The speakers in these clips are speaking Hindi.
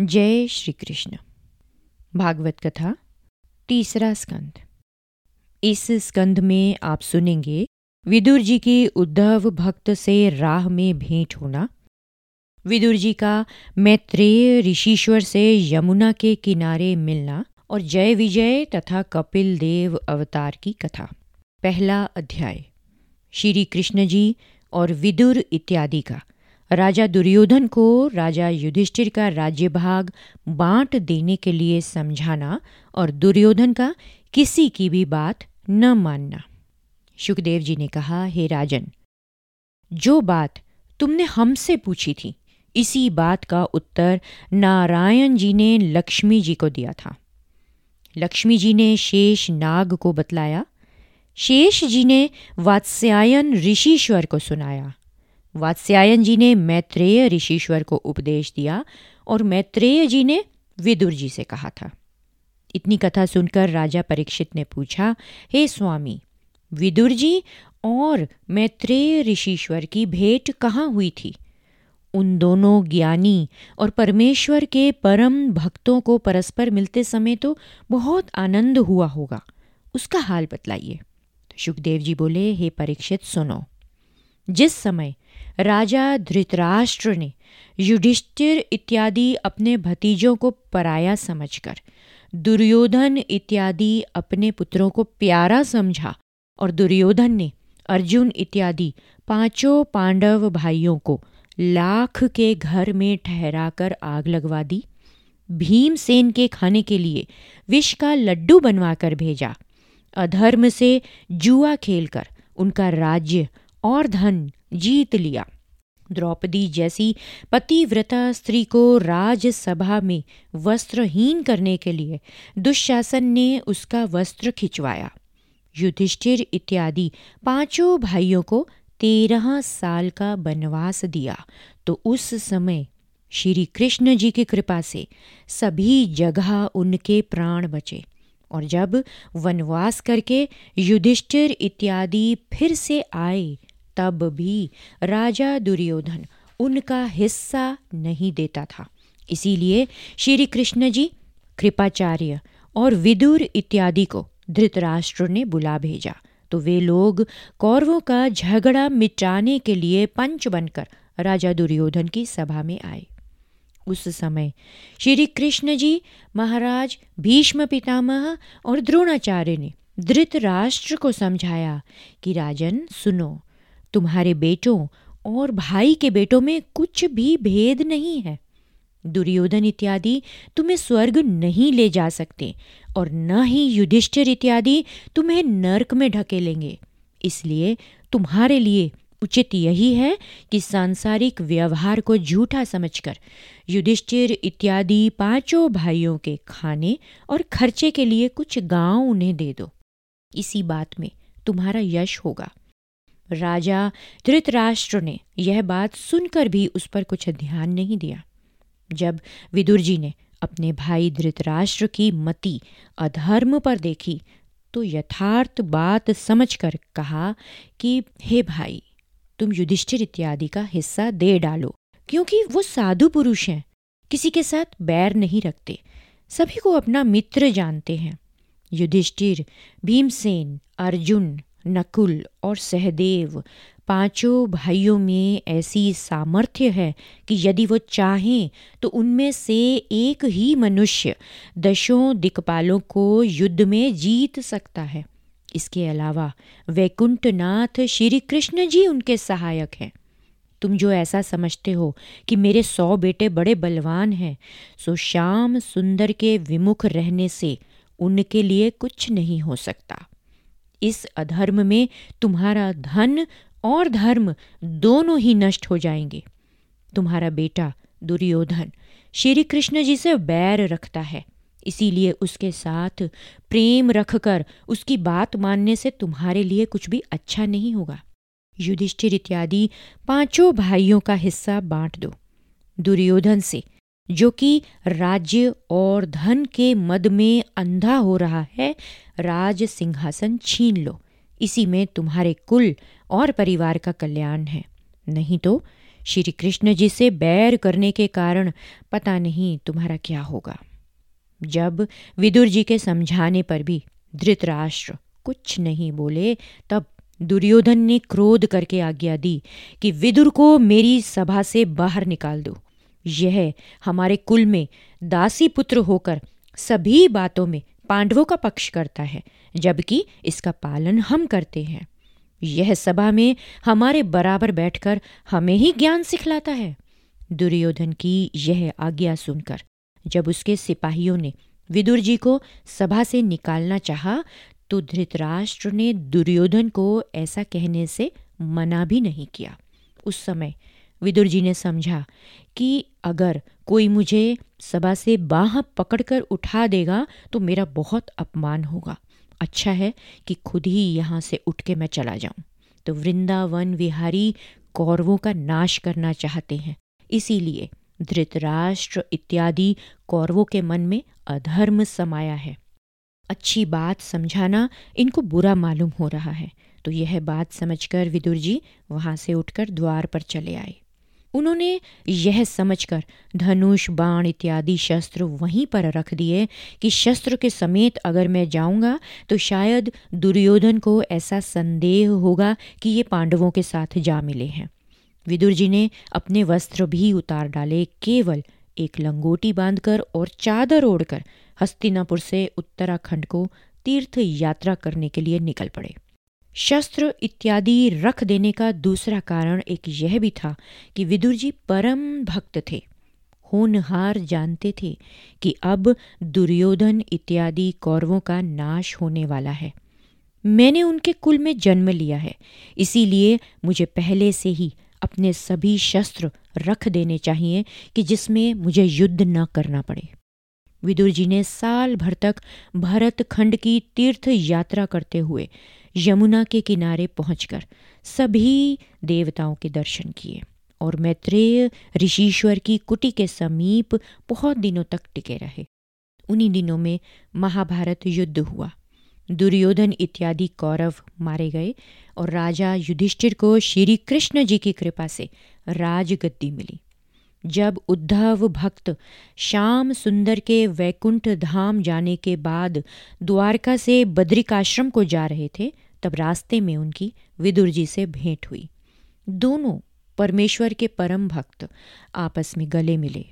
जय श्री कृष्ण। भागवत कथा, तीसरा स्कंद। इस स्कंद में आप सुनेंगे, विदुर जी की उद्धव भक्त से राह में भेंट होना। विदुर जी का मैत्रेय ऋषिश्वर से यमुना के किनारे मिलना और जय विजय तथा कपिल देव अवतार की कथा। पहला अध्याय, श्री कृष्ण जी और विदुर इत्यादि का। राजा दुर्योधन को राजा युधिष्ठिर का राज्य भाग बांट देने के लिए समझाना और दुर्योधन का किसी की भी बात न मानना। सुखदेव जी ने कहा, हे राजन, जो बात तुमने हमसे पूछी थी, इसी बात का उत्तर नारायण जी ने लक्ष्मी जी को दिया था। लक्ष्मी जी ने शेष नाग को बतलाया। शेष जी ने वात्स्यायन ऋषिश्वर को सुनाया। वात्स्यायन जी ने मैत्रेय ऋषिश्वर को उपदेश दिया और मैत्रेय जी ने विदुर जी से कहा था। इतनी कथा सुनकर राजा परीक्षित ने पूछा, हे स्वामी, विदुर जी और मैत्रेय ऋषिश्वर की भेंट कहाँ हुई थी? उन दोनों ज्ञानी और परमेश्वर के परम भक्तों को परस्पर मिलते समय तो बहुत आनंद हुआ होगा। उसका हाल बतलाइए। तो सुखदेव जी बोले, हे परीक्षित, सुनो। जिस समय राजा धृतराष्ट्र ने युधिष्ठिर इत्यादि अपने भतीजों को पराया समझकर, दुर्योधन इत्यादि अपने पुत्रों को प्यारा समझा और दुर्योधन ने अर्जुन इत्यादि पाँचों पांडव भाइयों को लाख के घर में ठहराकर आग लगवा दी। भीमसेन के खाने के लिए विष का लड्डू बनवाकर भेजा। अधर्म से जुआ खेलकर उनका राज्य और धन जीत लिया। द्रौपदी जैसी पतिव्रता स्त्री को राजसभा में वस्त्रहीन करने के लिए दुशासन ने उसका वस्त्र खिंचवाया। युधिष्ठिर इत्यादि पाँचों भाइयों को तेरह साल का वनवास दिया। तो उस समय श्री कृष्ण जी की कृपा से सभी जगह उनके प्राण बचे और जब वनवास करके युधिष्ठिर इत्यादि फिर से आए तब भी राजा दुर्योधन उनका हिस्सा नहीं देता था। इसीलिए श्री कृष्ण जी, कृपाचार्य और विदुर इत्यादि को धृतराष्ट्र ने बुला भेजा। तो वे लोग कौरवों का झगड़ा मिटाने के लिए पंच बनकर राजा दुर्योधन की सभा में आए। उस समय श्री कृष्ण जी, महाराज भीष्म पितामह और द्रोणाचार्य ने धृतराष्ट्र को समझाया कि राजन सुनो तुम्हारे बेटों और भाई के बेटों में कुछ भी भेद नहीं है। दुर्योधन इत्यादि तुम्हें स्वर्ग नहीं ले जा सकते और न ही युधिष्ठिर इत्यादि तुम्हें नरक में ढकेलेंगे। इसलिए तुम्हारे लिए उचित यही है कि सांसारिक व्यवहार को झूठा समझकर युधिष्ठिर इत्यादि पाँचों भाइयों के खाने और खर्चे के लिए कुछ गाँव उन्हें दे दो। इसी बात में तुम्हारा यश होगा। राजा धृतराष्ट्र ने यह बात सुनकर भी उस पर कुछ ध्यान नहीं दिया। जब विदुर जी ने अपने भाई धृतराष्ट्र की मति अधर्म पर देखी तो यथार्थ बात समझकर कहा कि, हे भाई, तुम युधिष्ठिर इत्यादि का हिस्सा दे डालो, क्योंकि वो साधु पुरुष हैं, किसी के साथ बैर नहीं रखते, सभी को अपना मित्र जानते हैं। युधिष्ठिर, भीमसेन, अर्जुन नकुल और सहदेव। पाँचों भाइयों में ऐसी सामर्थ्य है कि यदि वो चाहें तो उनमें से एक ही मनुष्य दशों दिक्पालों को युद्ध में जीत सकता है। इसके अलावा वैकुंठनाथ श्री कृष्ण जी उनके सहायक हैं। तुम जो ऐसा समझते हो कि मेरे सौ बेटे बड़े बलवान हैं, सो श्याम सुंदर के विमुख रहने से उनके लिए कुछ नहीं हो सकता। इस अधर्म में तुम्हारा धन और धर्म दोनों ही नष्ट हो जाएँगे। तुम्हारा बेटा दुर्योधन श्री कृष्ण जी से बैर रखता है, इसीलिए उसके साथ प्रेम रखकर उसकी बात मानने से तुम्हारे लिए कुछ भी अच्छा नहीं होगा। युधिष्ठिर इत्यादि पाँचों भाइयों का हिस्सा बांट दो। दुर्योधन से, जो कि राज्य और धन के मद में अंधा हो रहा है राज सिंहासन छीन लो। इसी में तुम्हारे कुल और परिवार का कल्याण है। नहीं तो श्री कृष्ण जी से बैर करने के कारण पता नहीं तुम्हारा क्या होगा। जब विदुर जी के समझाने पर भी धृतराष्ट्र कुछ नहीं बोले, तब दुर्योधन ने क्रोध करके आज्ञा दी कि विदुर को मेरी सभा से बाहर निकाल दो। यह हमारे कुल में दासी पुत्र होकर सभी बातों में पांडवों का पक्ष करता है, जबकि इसका पालन हम करते हैं। यह सभा में हमारे बराबर बैठकर हमें ही ज्ञान सिखलाता है। दुर्योधन की यह आज्ञा सुनकर, जब उसके सिपाहियों ने विदुर जी को सभा से निकालना चाहा तो धृतराष्ट्र ने दुर्योधन को ऐसा कहने से मना भी नहीं किया। उस समय विदुर जी ने समझा कि अगर कोई मुझे सभा से बाह पकड़कर उठा देगा तो मेरा बहुत अपमान होगा। अच्छा है कि खुद ही यहाँ से उठ के मैं चला जाऊँ। तो वृंदावन विहारी कौरवों का नाश करना चाहते हैं। इसीलिए धृतराष्ट्र इत्यादि कौरवों के मन में अधर्म समाया है। अच्छी बात समझाना इनको बुरा मालूम हो रहा है। तो यह बात समझकर विदुर जी वहाँ से उठकर द्वार पर चले आए। उन्होंने यह समझकर धनुष, बाण इत्यादि शस्त्र वहीं पर रख दिए कि शस्त्र के समेत अगर मैं जाऊँगा तो शायद दुर्योधन को ऐसा संदेह होगा कि ये पांडवों के साथ जा मिले हैं। विदुर जी ने अपने वस्त्र भी उतार डाले, केवल एक लंगोटी बांधकर और चादर ओढ़कर हस्तिनापुर से उत्तराखंड को तीर्थ यात्रा करने के लिए निकल पड़े। शस्त्र इत्यादि रख देने का दूसरा कारण एक यह भी था कि विदुर जी परम भक्त थे। होनहार जानते थे कि अब दुर्योधन इत्यादि कौरवों का नाश होने वाला है। मैंने उनके कुल में जन्म लिया है, इसीलिए मुझे पहले से ही अपने सभी शस्त्र रख देने चाहिए कि जिसमें मुझे युद्ध न करना पड़े। विदुर जी ने साल भर तक भरत खंड की तीर्थ यात्रा करते हुए यमुना के किनारे पहुंचकर सभी देवताओं के दर्शन किए और मैत्रेय ऋषिश्वर की कुटी के समीप बहुत दिनों तक टिके रहे। उन्हीं दिनों में महाभारत युद्ध हुआ। दुर्योधन इत्यादि कौरव मारे गए और राजा युधिष्ठिर को श्री कृष्ण जी की कृपा से राजगद्दी मिली। जब उद्धव भक्त श्याम सुंदर के वैकुंठ धाम जाने के बाद द्वारका से बद्रिकाश्रम को जा रहे थे तब रास्ते में उनकी विदुर जी से भेंट हुई। दोनों परमेश्वर के परम भक्त आपस में गले मिले।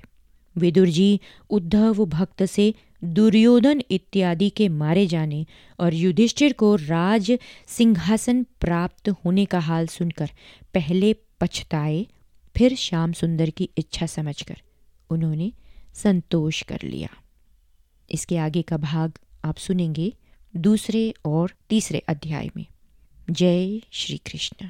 विदुर जी उद्धव भक्त से दुर्योधन इत्यादि के मारे जाने और युधिष्ठिर को राज सिंहासन प्राप्त होने का हाल सुनकर पहले पछताए, फिर श्याम सुंदर की इच्छा समझकर उन्होंने संतोष कर लिया। इसके आगे का भाग आप सुनेंगे। दूसरे और तीसरे अध्याय में। जय श्री कृष्ण।